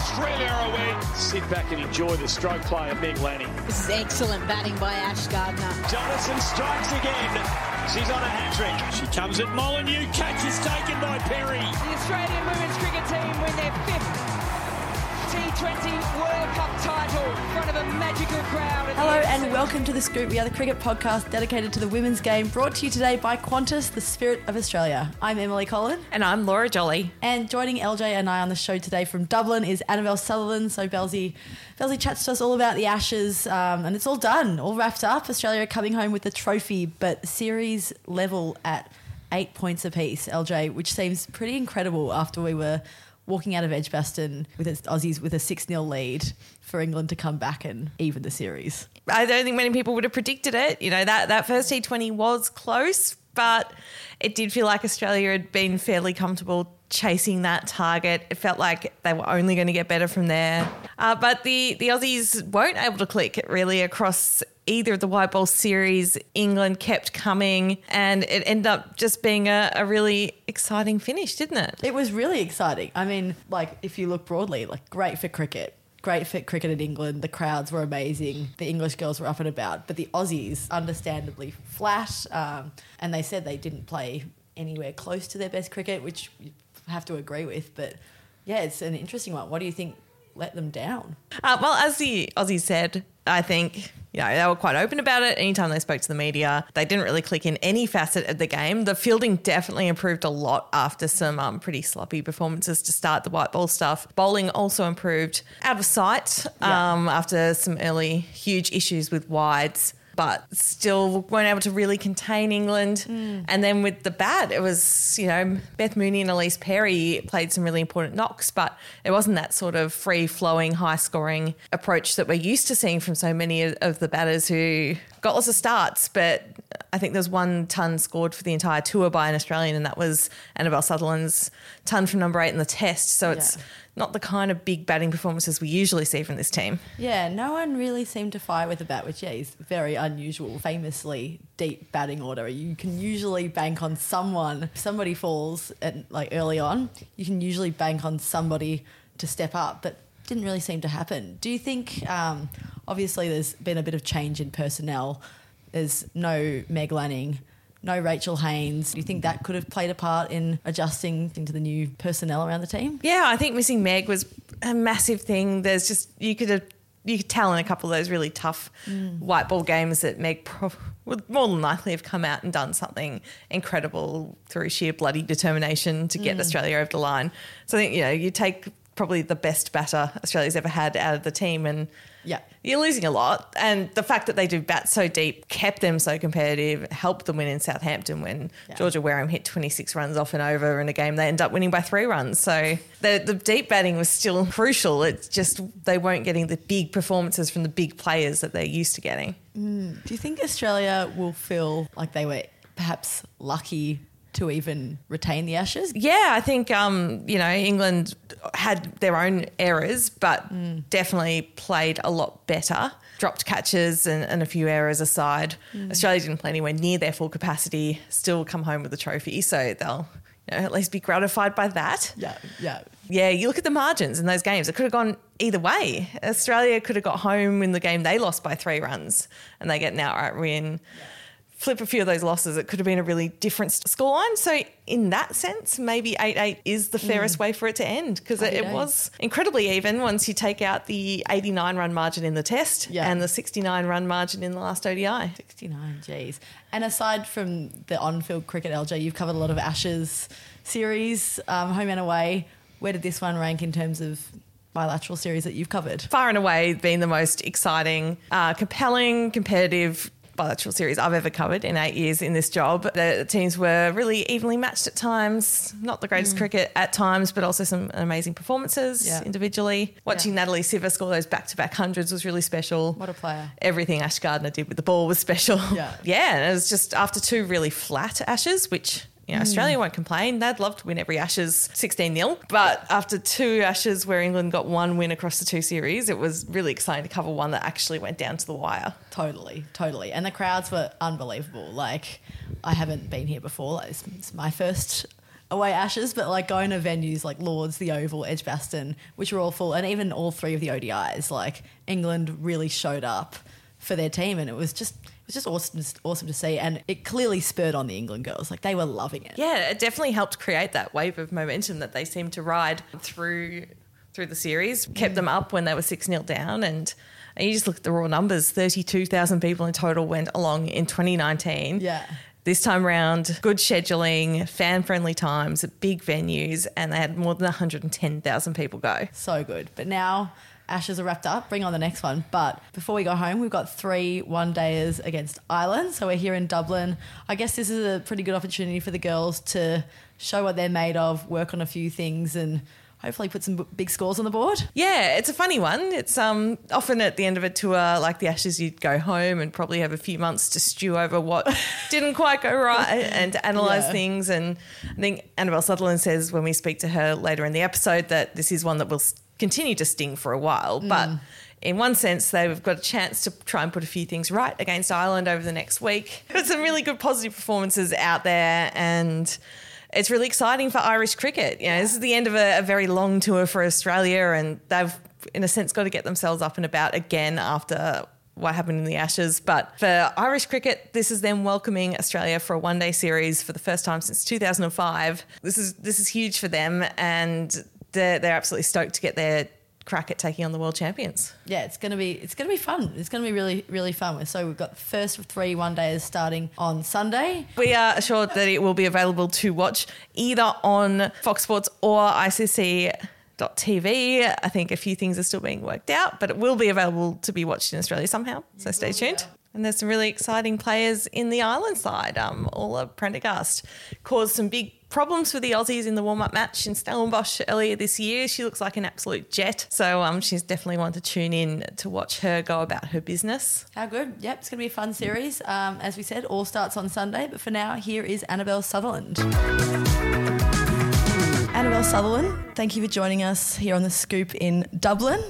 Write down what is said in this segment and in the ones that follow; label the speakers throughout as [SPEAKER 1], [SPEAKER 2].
[SPEAKER 1] Australia away.
[SPEAKER 2] Sit back and enjoy the stroke play of Meg Lanning.
[SPEAKER 3] This is excellent batting by Ash Gardner.
[SPEAKER 2] Jonassen strikes again. She's on a hat trick. She comes at Molineux. Catch is taken by Perry.
[SPEAKER 4] The Australian women's cricket team win their fifth
[SPEAKER 5] Hello and welcome to The Scoop. We are the cricket podcast dedicated to the women's game, brought to you today by Qantas, the spirit of Australia. I'm Emily Collin.
[SPEAKER 6] And I'm Laura Jolly.
[SPEAKER 5] And joining LJ and I on the show today from Dublin is Annabel Sutherland. So Belzy, Belzy chats to us all about the Ashes, um, and it's all done, all wrapped up. Australia coming home with the trophy, but series level at eight points apiece, LJ, which seems pretty incredible after we were walking out of Edgbaston with its Aussies with a 6 0 lead for England to come back and even the series.
[SPEAKER 6] I don't think many people would have predicted it. You know, that, that first T20 was close, but it did feel like Australia had been fairly comfortable chasing that target. It felt like they were only going to get better from there. Uh, but the, the Aussies weren't able to click really across either of the white ball series. England kept coming and it ended up just being a, a really exciting finish, didn't it?
[SPEAKER 5] It was really exciting. I mean, like, if you look broadly, like, great for cricket great for cricket in England. The crowds were amazing. The English girls were up and about, but the Aussies, understandably flat. Um, and they said they didn't play anywhere close to their best cricket, which you have to agree with. But yeah, it's an interesting one. What do you think let them down?
[SPEAKER 6] Uh, well, as the Aussies said, I think you know, they were quite open about it. Anytime they spoke to the media, they didn't really click in any facet of the game. The fielding definitely improved a lot after some um, pretty sloppy performances to start the white ball stuff. Bowling also improved out of sight um, yeah. after some early huge issues with wides but still weren't able to really contain England. Mm. And then with the bat, it was, you know, Beth Mooney and Elise Perry played some really important knocks, but it wasn't that sort of free flowing, high scoring approach that we're used to seeing from so many of the batters who got lots of starts, but I think there's one ton scored for the entire tour by an Australian, and that was Annabel Sutherland's ton from number eight in the test. So it's yeah. not the kind of big batting performances we usually see from this team.
[SPEAKER 5] Yeah, no one really seemed to fire with the bat, which yeah, is very unusual. Famously deep batting order. You can usually bank on someone. If somebody falls at, like early on, you can usually bank on somebody to step up, but didn't really seem to happen. Do you think? Um, obviously, there's been a bit of change in personnel. There's no Meg Lanning, no Rachel Haynes. Do you think that could have played a part in adjusting into the new personnel around the team?
[SPEAKER 6] Yeah, I think missing Meg was a massive thing. There's just you could have you could tell in a couple of those really tough mm. white ball games that Meg pro- would more than likely have come out and done something incredible through sheer bloody determination to get mm. Australia over the line. So I think you know you take probably the best batter Australia's ever had out of the team. And
[SPEAKER 5] yeah,
[SPEAKER 6] you're losing a lot. And the fact that they do bat so deep kept them so competitive, helped them win in Southampton when yeah. Georgia Wareham hit 26 runs off and over in a game they end up winning by three runs. So the, the deep batting was still crucial. It's just they weren't getting the big performances from the big players that they're used to getting.
[SPEAKER 5] Mm. Do you think Australia will feel like they were perhaps lucky to even retain the Ashes?
[SPEAKER 6] Yeah, I think um, you know England had their own errors, but mm. definitely played a lot better. Dropped catches and, and a few errors aside. Mm. Australia didn't play anywhere near their full capacity. Still come home with a trophy, so they'll you know, at least be gratified by that.
[SPEAKER 5] Yeah, yeah,
[SPEAKER 6] yeah. You look at the margins in those games; it could have gone either way. Australia could have got home in the game they lost by three runs, and they get an outright win. Yeah flip a few of those losses, it could have been a really different scoreline. So, in that sense, maybe 8 8 is the fairest mm. way for it to end because it, it, was incredibly even once you take out the 89 run margin in the test yeah. and the 69 run margin in the last ODI.
[SPEAKER 5] 69, geez. And aside from the on field cricket, LJ, you've covered a lot of Ashes series, um, home and away. Where did this one rank in terms of bilateral series that you've covered?
[SPEAKER 6] Far and away, been the most exciting, uh, compelling, competitive bilateral series I've ever covered in eight years in this job. The teams were really evenly matched at times, not the greatest mm. cricket at times, but also some amazing performances yeah. individually. Watching yeah. Natalie Sciver score those back to back hundreds was really special.
[SPEAKER 5] What a player.
[SPEAKER 6] Everything Ash Gardner did with the ball was special.
[SPEAKER 5] Yeah.
[SPEAKER 6] yeah, and it was just after two really flat Ashes, which you know, Australia won't complain. They'd love to win every Ashes 16 0. But after two Ashes where England got one win across the two series, it was really exciting to cover one that actually went down to the wire.
[SPEAKER 5] Totally, totally. And the crowds were unbelievable. Like, I haven't been here before. Like, it's my first away Ashes, but like going to venues like Lords, the Oval, Edgbaston, which were all full, and even all three of the ODIs, like England really showed up for their team, and it was just was just awesome, awesome to see, and it clearly spurred on the England girls, like they were loving it.
[SPEAKER 6] Yeah, it definitely helped create that wave of momentum that they seemed to ride through through the series. Kept them up when they were six 0 down, and, and you just look at the raw numbers: thirty two thousand people in total went along in twenty nineteen.
[SPEAKER 5] Yeah.
[SPEAKER 6] This time round, good scheduling, fan friendly times, big venues, and they had more than 110,000 people go.
[SPEAKER 5] So good. But now Ashes are wrapped up. Bring on the next one. But before we go home, we've got three one dayers against Ireland. So we're here in Dublin. I guess this is a pretty good opportunity for the girls to show what they're made of, work on a few things, and hopefully put some b- big scores on the board.
[SPEAKER 6] Yeah, it's a funny one. It's um often at the end of a tour, like the Ashes, you'd go home and probably have a few months to stew over what didn't quite go right and to analyse
[SPEAKER 5] Yeah.
[SPEAKER 6] things. And I think Annabel Sutherland says when we speak to her later in the episode that this is one that will s- continue to sting for a while, mm. but. In one sense, they've got a chance to try and put a few things right against Ireland over the next week. There's some really good positive performances out there, and it's really exciting for Irish cricket. You know, this is the end of a, a very long tour for Australia, and they've, in a sense, got to get themselves up and about again after what happened in the Ashes. But for Irish cricket, this is them welcoming Australia for a one-day series for the first time since 2005. This is this is huge for them, and they're, they're absolutely stoked to get their crack at taking on the world champions.
[SPEAKER 5] Yeah, it's gonna be it's gonna be fun. It's gonna be really really fun. So we've got the first three one days starting on Sunday.
[SPEAKER 6] We are assured that it will be available to watch either on Fox Sports or ICC.tv. I think a few things are still being worked out, but it will be available to be watched in Australia somehow. So stay tuned. And there's some really exciting players in the Ireland side. Um, Orla Prendergast caused some big problems for the Aussies in the warm-up match in Stellenbosch earlier this year. She looks like an absolute jet. So um, she's definitely one to tune in to watch her go about her business.
[SPEAKER 5] How good? Yep, it's gonna be a fun series. Um, as we said, all starts on Sunday. But for now, here is Annabel Sutherland. Annabel Sutherland, thank you for joining us here on the Scoop in Dublin.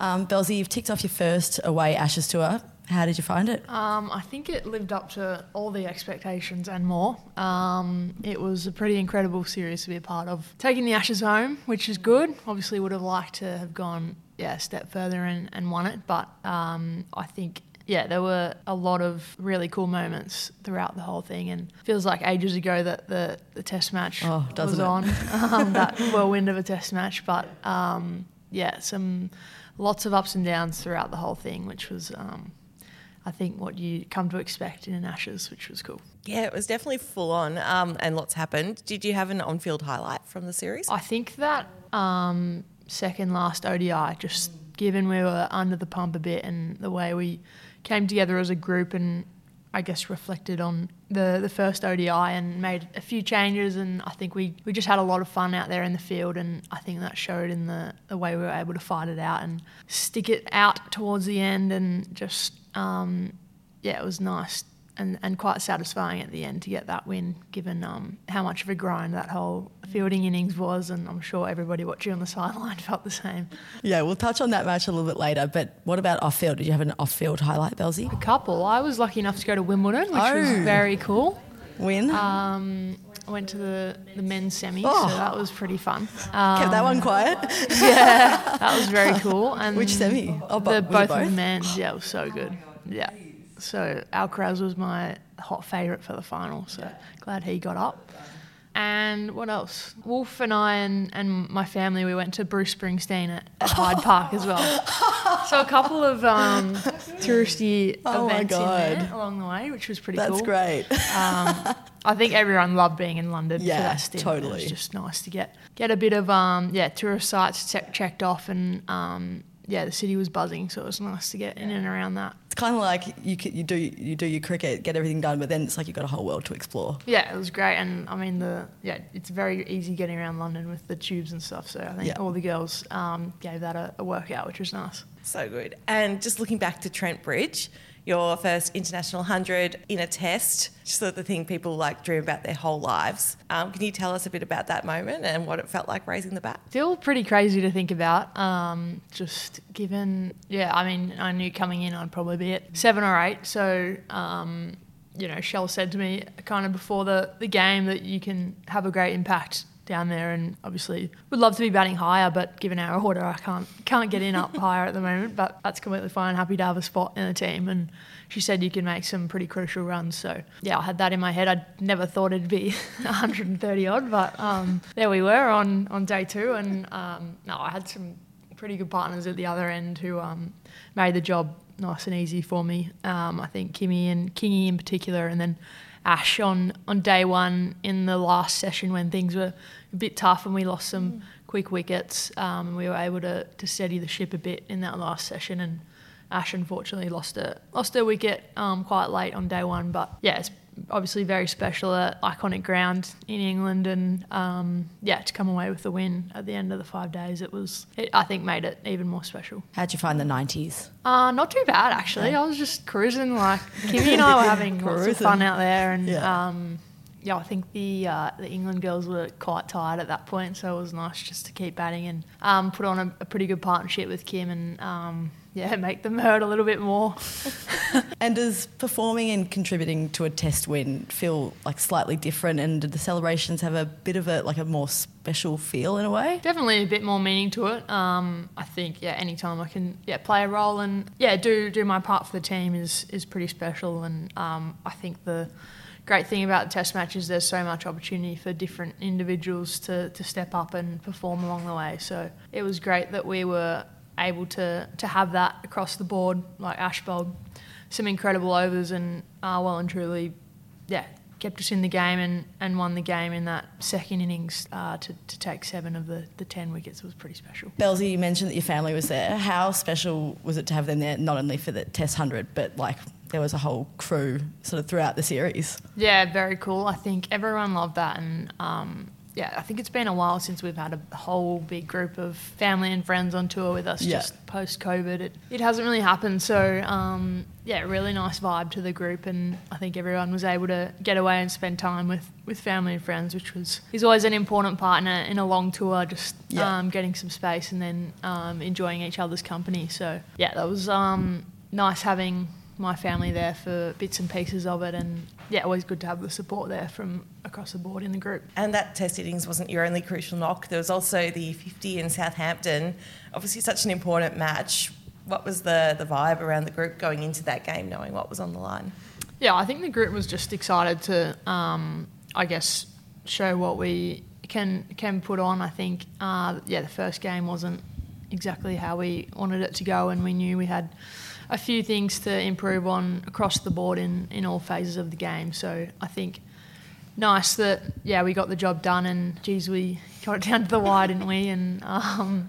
[SPEAKER 5] Um, Belzy, you've ticked off your first away Ashes tour. How did you find it?
[SPEAKER 1] Um, I think it lived up to all the expectations and more. Um, it was a pretty incredible series to be a part of. Taking the Ashes home, which is good. Obviously, would have liked to have gone yeah a step further and, and won it, but um, I think. Yeah, there were a lot of really cool moments throughout the whole thing, and feels like ages ago that the, the test match
[SPEAKER 5] Oh,
[SPEAKER 1] was
[SPEAKER 5] it?
[SPEAKER 1] on, um, that whirlwind of a test match. But um, yeah, some lots of ups and downs throughout the whole thing, which was um, I think what you come to expect in an Ashes, which was cool.
[SPEAKER 6] Yeah, it was definitely full on um, and lots happened. Did you have an on field highlight from the series?
[SPEAKER 1] I think that um, second last ODI, just given we were under the pump a bit and the way we came together as a group and I guess reflected on the, the first ODI and made a few changes and I think we, we just had a lot of fun out there in the field and I think that showed in the, the way we were able to fight it out and stick it out towards the end and just um, yeah, it was nice and, and quite satisfying at the end to get that win, given um, how much of a grind that whole fielding innings was. And I'm sure everybody watching on the sideline felt the same.
[SPEAKER 5] Yeah, we'll touch on that match a little bit later. But what about off field? Did you have an off field highlight, Belzy?
[SPEAKER 1] A couple. I was lucky enough to go to Wimbledon, which was
[SPEAKER 5] Oh.
[SPEAKER 1] very cool.
[SPEAKER 5] Win?
[SPEAKER 1] Um, went to the, the men's semi,
[SPEAKER 5] Oh.
[SPEAKER 1] so that was pretty fun. Um,
[SPEAKER 5] Kept that one quiet.
[SPEAKER 1] Yeah, that was very cool. And
[SPEAKER 5] Which semi? Oh,
[SPEAKER 1] the, both, of
[SPEAKER 5] both?
[SPEAKER 1] the men's, yeah, it was so good. Yeah. So Alcaraz was my hot favourite for the final, so glad he got up. And what else? Wolf and I and, and my family, we went to Bruce Springsteen at, at Hyde Park as well. So a couple of um, touristy
[SPEAKER 5] Oh my
[SPEAKER 1] events in there along the way, which was pretty
[SPEAKER 5] That's
[SPEAKER 1] cool.
[SPEAKER 5] great.
[SPEAKER 1] Um, I think everyone loved being in London
[SPEAKER 5] Yeah,
[SPEAKER 1] for that stint. It
[SPEAKER 5] totally.
[SPEAKER 1] was just nice to get get a bit of um, yeah tourist sites che- checked off, and um, yeah, the city was buzzing, so it was nice to get in and around that.
[SPEAKER 5] It's kind of like you you do you do your cricket, get everything done, but then it's like you've got a whole world to explore.
[SPEAKER 1] Yeah, it was great, and I mean the yeah, it's very easy getting around London with the tubes and stuff. So I think
[SPEAKER 5] Yeah.
[SPEAKER 1] all the girls um, gave that a, a workout, which was nice.
[SPEAKER 6] So good. And just looking back to Trent Bridge, your first international 100 in a test, just sort of the thing people like dream about their whole lives. Um, can you tell us a bit about that moment and what it felt like raising the bat?
[SPEAKER 1] Still pretty crazy to think about. Um, just given, yeah, I mean, I knew coming in I'd probably be at seven or eight. So, um, you know, Shell said to me kind of before the, the game that you can have a great impact down there and obviously would love to be batting higher but given our order I can't can't get in up higher at the moment but that's completely fine. Happy to have a spot in the team. And she said you can make some pretty crucial runs. So yeah I had that in my head. I never thought it'd be 130 odd but um, there we were on on day two. And um, no I had some pretty good partners at the other end who um, made the job nice and easy for me. Um, I think Kimmy and Kingy in particular and then Ash on, on day one in the last session when things were a bit tough and we lost some mm. quick wickets. Um, we were able to, to steady the ship a bit in that last session and Ash unfortunately lost a lost a wicket um, quite late on day one. But yeah, it's obviously very special, uh, iconic ground in England, and um, yeah, to come away with the win at the end of the five days, it was it, I think made it even more special.
[SPEAKER 5] How'd you find the nineties?
[SPEAKER 1] Uh, not too bad actually. Yeah. I was just cruising. Like Kimmy and I were having lots of fun out there, and yeah. Um, yeah, I think the uh, the England girls were quite tired at that point, so it was nice just to keep batting and um, put on a, a, pretty good partnership with Kim and um, yeah, make them hurt a little bit more.
[SPEAKER 5] and does performing and contributing to a test win feel like slightly different? And do the celebrations have a bit of a like a more special feel in a way?
[SPEAKER 1] Definitely a bit more meaning to it. Um, I think yeah, anytime I can yeah play a role and yeah do do my part for the team is is pretty special. And um, I think the great thing about the test match is there's so much opportunity for different individuals to, to step up and perform along the way. So it was great that we were able to to have that across the board. Like Ash bowled some incredible overs and uh, well and truly, yeah, kept us in the game and, and won the game in that second innings uh, to, to take seven of the, the 10 wickets was pretty special.
[SPEAKER 5] Belzy, you mentioned that your family was there. How special was it to have them there, not only for the Test 100, but like there was a whole crew sort of throughout the series?
[SPEAKER 1] Yeah, very cool. I think everyone loved that. And um, yeah, I think it's been a while since we've had a whole big group of family and friends on tour with us yeah. just post COVID. It, it hasn't really happened. So, um, yeah, really nice vibe to the group. And I think everyone was able to get away and spend time with, with family and friends, which was is always an important partner in a, long tour, just yeah. um, getting some space and then um, enjoying each other's company. So, yeah, that was um, nice having my family there for bits and pieces of it and yeah, always good to have the support there from across the board in the group.
[SPEAKER 6] And that test innings wasn't your only crucial knock. There was also the 50 in Southampton. Obviously, such an important match. What was the, the vibe around the group going into that game, knowing what was on the line?
[SPEAKER 1] Yeah, I think the group was just excited to, um, I guess, show what we can can put on. I think, uh, yeah, the first game wasn't exactly how we wanted it to go, and we knew we had a few things to improve on across the board in, in all phases of the game. So I think nice that yeah we got the job done and geez we got it down to the wire didn't we? And um,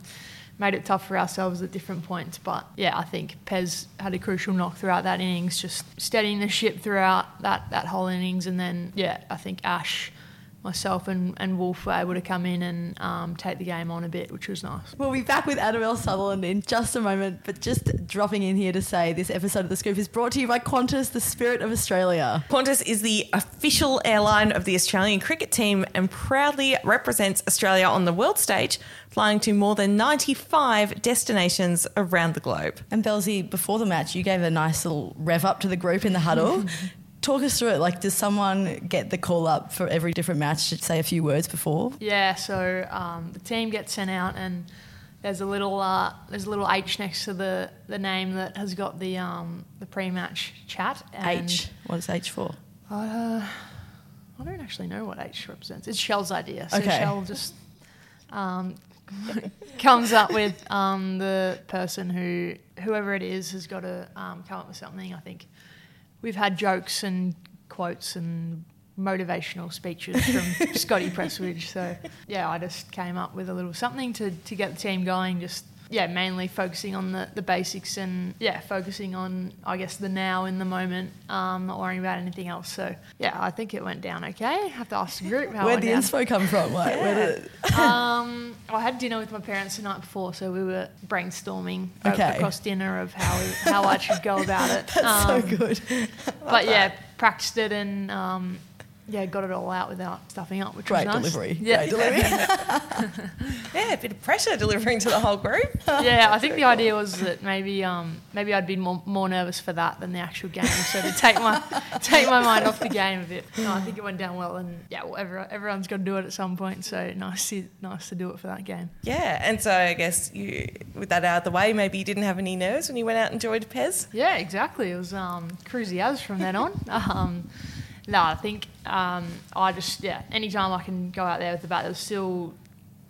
[SPEAKER 1] made it tough for ourselves at different points. But yeah I think Pez had a crucial knock throughout that innings just steadying the ship throughout that that whole innings. And then yeah I think Ash myself and, and Wolf were able to come in and um, take the game on a bit, which was nice.
[SPEAKER 5] We'll be back with Annabel Sutherland in just a moment, but just dropping in here to say this episode of The Scoop is brought to you by Qantas, the spirit of Australia.
[SPEAKER 6] Qantas is the official airline of the Australian cricket team and proudly represents Australia on the world stage, flying to more than 95 destinations around the globe.
[SPEAKER 5] And Belzy, before the match, you gave a nice little rev up to the group in the huddle. talk us through it. Like, does someone get the call up for every different match to say a few words before?
[SPEAKER 1] Yeah. So um, the team gets sent out, and there's a little uh, there's a little H next to the, the name that has got the um, the pre-match chat.
[SPEAKER 5] H. What is H for?
[SPEAKER 1] Uh, I don't actually know what H represents. It's Shell's idea. So
[SPEAKER 5] okay.
[SPEAKER 1] Shell just um, comes up with um, the person who whoever it is has got to um, come up with something. I think we've had jokes and quotes and motivational speeches from Scotty Prestwidge. So yeah, I just came up with a little something to, to get the team going. Just yeah, mainly focusing on the, the basics and yeah, focusing on I guess the now in the moment, um, not worrying about anything else. So yeah, I think it went down okay. I have to ask the group how.
[SPEAKER 5] Where'd the down. inspo come from? Like, yeah.
[SPEAKER 1] it... um, I had dinner with my parents the night before, so we were brainstorming okay. across dinner of how we, how I should go about it.
[SPEAKER 5] That's um, so good.
[SPEAKER 1] but yeah, practiced it and um, yeah, got it all out without stuffing up, which
[SPEAKER 5] Great
[SPEAKER 1] was nice.
[SPEAKER 5] delivery.
[SPEAKER 1] Yeah,
[SPEAKER 5] Great delivery.
[SPEAKER 6] Yeah, a bit of pressure delivering to the whole group.
[SPEAKER 1] yeah, I think the idea was that maybe um, maybe I'd be more, more nervous for that than the actual game, so to take my take my mind off the game a bit. No, I think it went down well, and yeah, well, everyone, everyone's got to do it at some point, so nice to, nice to do it for that game.
[SPEAKER 6] Yeah, and so I guess you, with that out of the way, maybe you didn't have any nerves when you went out and joined Pez.
[SPEAKER 1] Yeah, exactly. It was um, cruisy as from then on. Um, no, I think um, I just yeah. Anytime I can go out there with the bat, there's still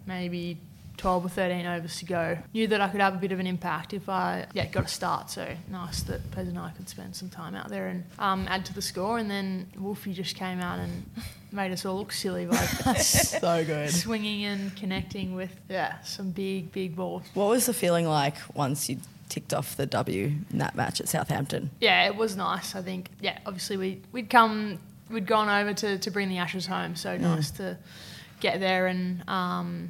[SPEAKER 1] maybe 12 or 13 overs to go. Knew that I could have a bit of an impact if I yeah got a start. So nice that Pez and I could spend some time out there and um, add to the score. And then Wolfie just came out and made us all look silly by
[SPEAKER 5] so good.
[SPEAKER 1] swinging and connecting with yeah some big big balls.
[SPEAKER 5] What was the feeling like once you ticked off the W in that match at Southampton?
[SPEAKER 1] Yeah, it was nice. I think. Yeah, obviously we we'd come we'd gone over to, to bring the ashes home, so nice to get there and um,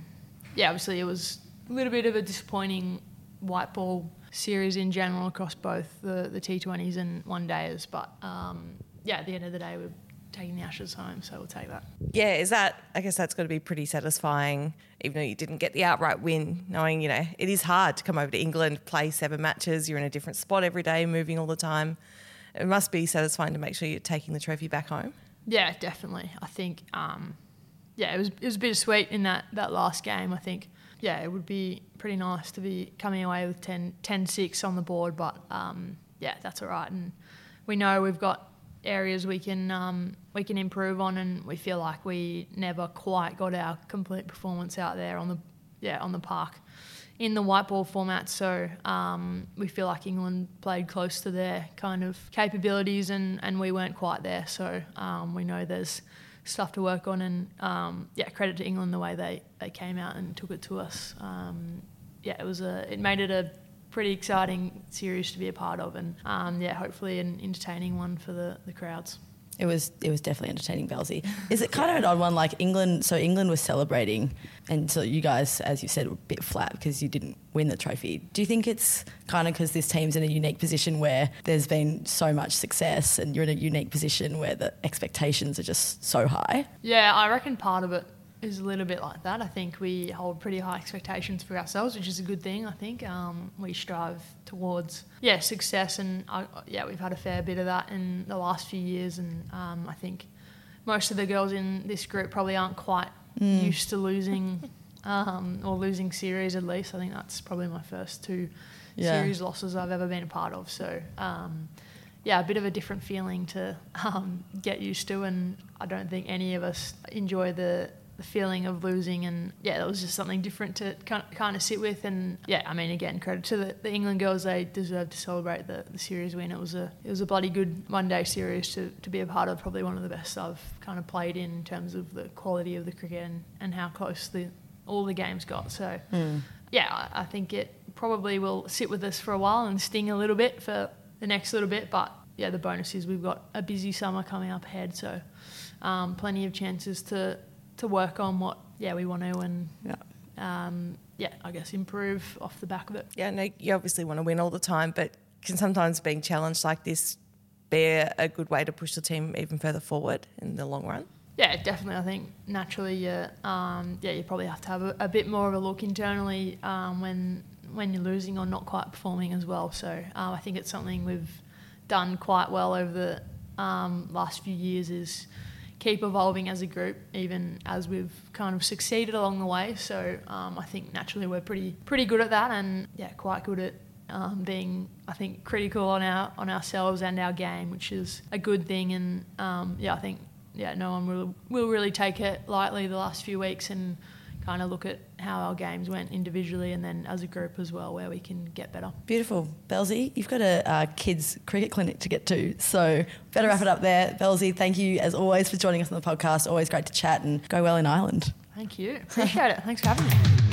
[SPEAKER 1] yeah, obviously it was a little bit of a disappointing white ball series in general across both the the T20s and one days, but um, yeah, at the end of the day we're taking the ashes home, so we'll take that.
[SPEAKER 6] Yeah, is that, I guess that's got to be pretty satisfying, even though you didn't get the outright win, knowing, you know, it is hard to come over to England, play seven matches, you're in a different spot every day, moving all the time. It must be satisfying to make sure you're taking the trophy back home.
[SPEAKER 1] Yeah, definitely. I think, um, yeah, it was it was bittersweet in that, that last game. I think, yeah, it would be pretty nice to be coming away with 10, 10-6 on the board, but um, yeah, that's all right. And we know we've got areas we can um, we can improve on, and we feel like we never quite got our complete performance out there on the yeah on the park in the white ball format. So um, we feel like England played close to their kind of capabilities, and, and we weren't quite there. So um, we know there's stuff to work on, and um, yeah, credit to England the way they, they came out and took it to us. Um, yeah, it was a it made it a pretty exciting series to be a part of, and um, yeah, hopefully an entertaining one for the, the crowds.
[SPEAKER 5] It was it was definitely entertaining, Belzy. Is it kind of an odd one? Like England, so England was celebrating, and so you guys, as you said, were a bit flat because you didn't win the trophy. Do you think it's kind of because this team's in a unique position where there's been so much success, and you're in a unique position where the expectations are just so high?
[SPEAKER 1] Yeah, I reckon part of it is a little bit like that. I think we hold pretty high expectations for ourselves, which is a good thing. I think um, we strive towards yeah success, and uh, yeah we've had a fair bit of that in the last few years, and um, I think most of the girls in this group probably aren't quite used to losing um, or losing series. At least I think that's probably my first two
[SPEAKER 5] Yeah.
[SPEAKER 1] series losses I've ever been a part of. So. Um, yeah, a bit of a different feeling to um, get used to, and I don't think any of us enjoy the, the feeling of losing. And yeah, that was just something different to kind of, sit with. And yeah, I mean, again, credit to the, the England girls; they deserve to celebrate the, the series win. It was a it was a bloody good one day series to, to be a part of. Probably one of the best I've kind of played in, in terms of the quality of the cricket and, and how close the all the games got. So yeah, I, I think it probably will sit with us for a while and sting a little bit for the next little bit. But yeah, the bonus is we've got a busy summer coming up ahead, so um, plenty of chances to to work on what yeah we want to and
[SPEAKER 5] Yeah.
[SPEAKER 1] um, yeah I guess improve off the back of it.
[SPEAKER 6] Yeah, no, you obviously want to win all the time, but can sometimes being challenged like this be a, good way to push the team even further forward in the long run?
[SPEAKER 1] Yeah, definitely. I think naturally, yeah, um, yeah, you probably have to have a, a bit more of a look internally um, when when you're losing or not quite performing as well. So um, I think it's something we've done quite well over the um, last few years is keep evolving as a group, even as we've kind of succeeded along the way. So um, I think naturally we're pretty pretty good at that, and yeah, quite good at um, being, I think, critical on our on ourselves and our game, which is a good thing. And um, yeah, I think yeah, no one will will really take it lightly the last few weeks and kind of look at how our games went individually and then as a group as well, where we can get better.
[SPEAKER 5] Beautiful. Belzy, you've got a uh, kids cricket clinic to get to, so better wrap it up there. Belzy, thank you as always for joining us on the podcast. Always great to chat and go well in Ireland.
[SPEAKER 1] Thank you. Appreciate it. Thanks for having me.
[SPEAKER 2] He leads away.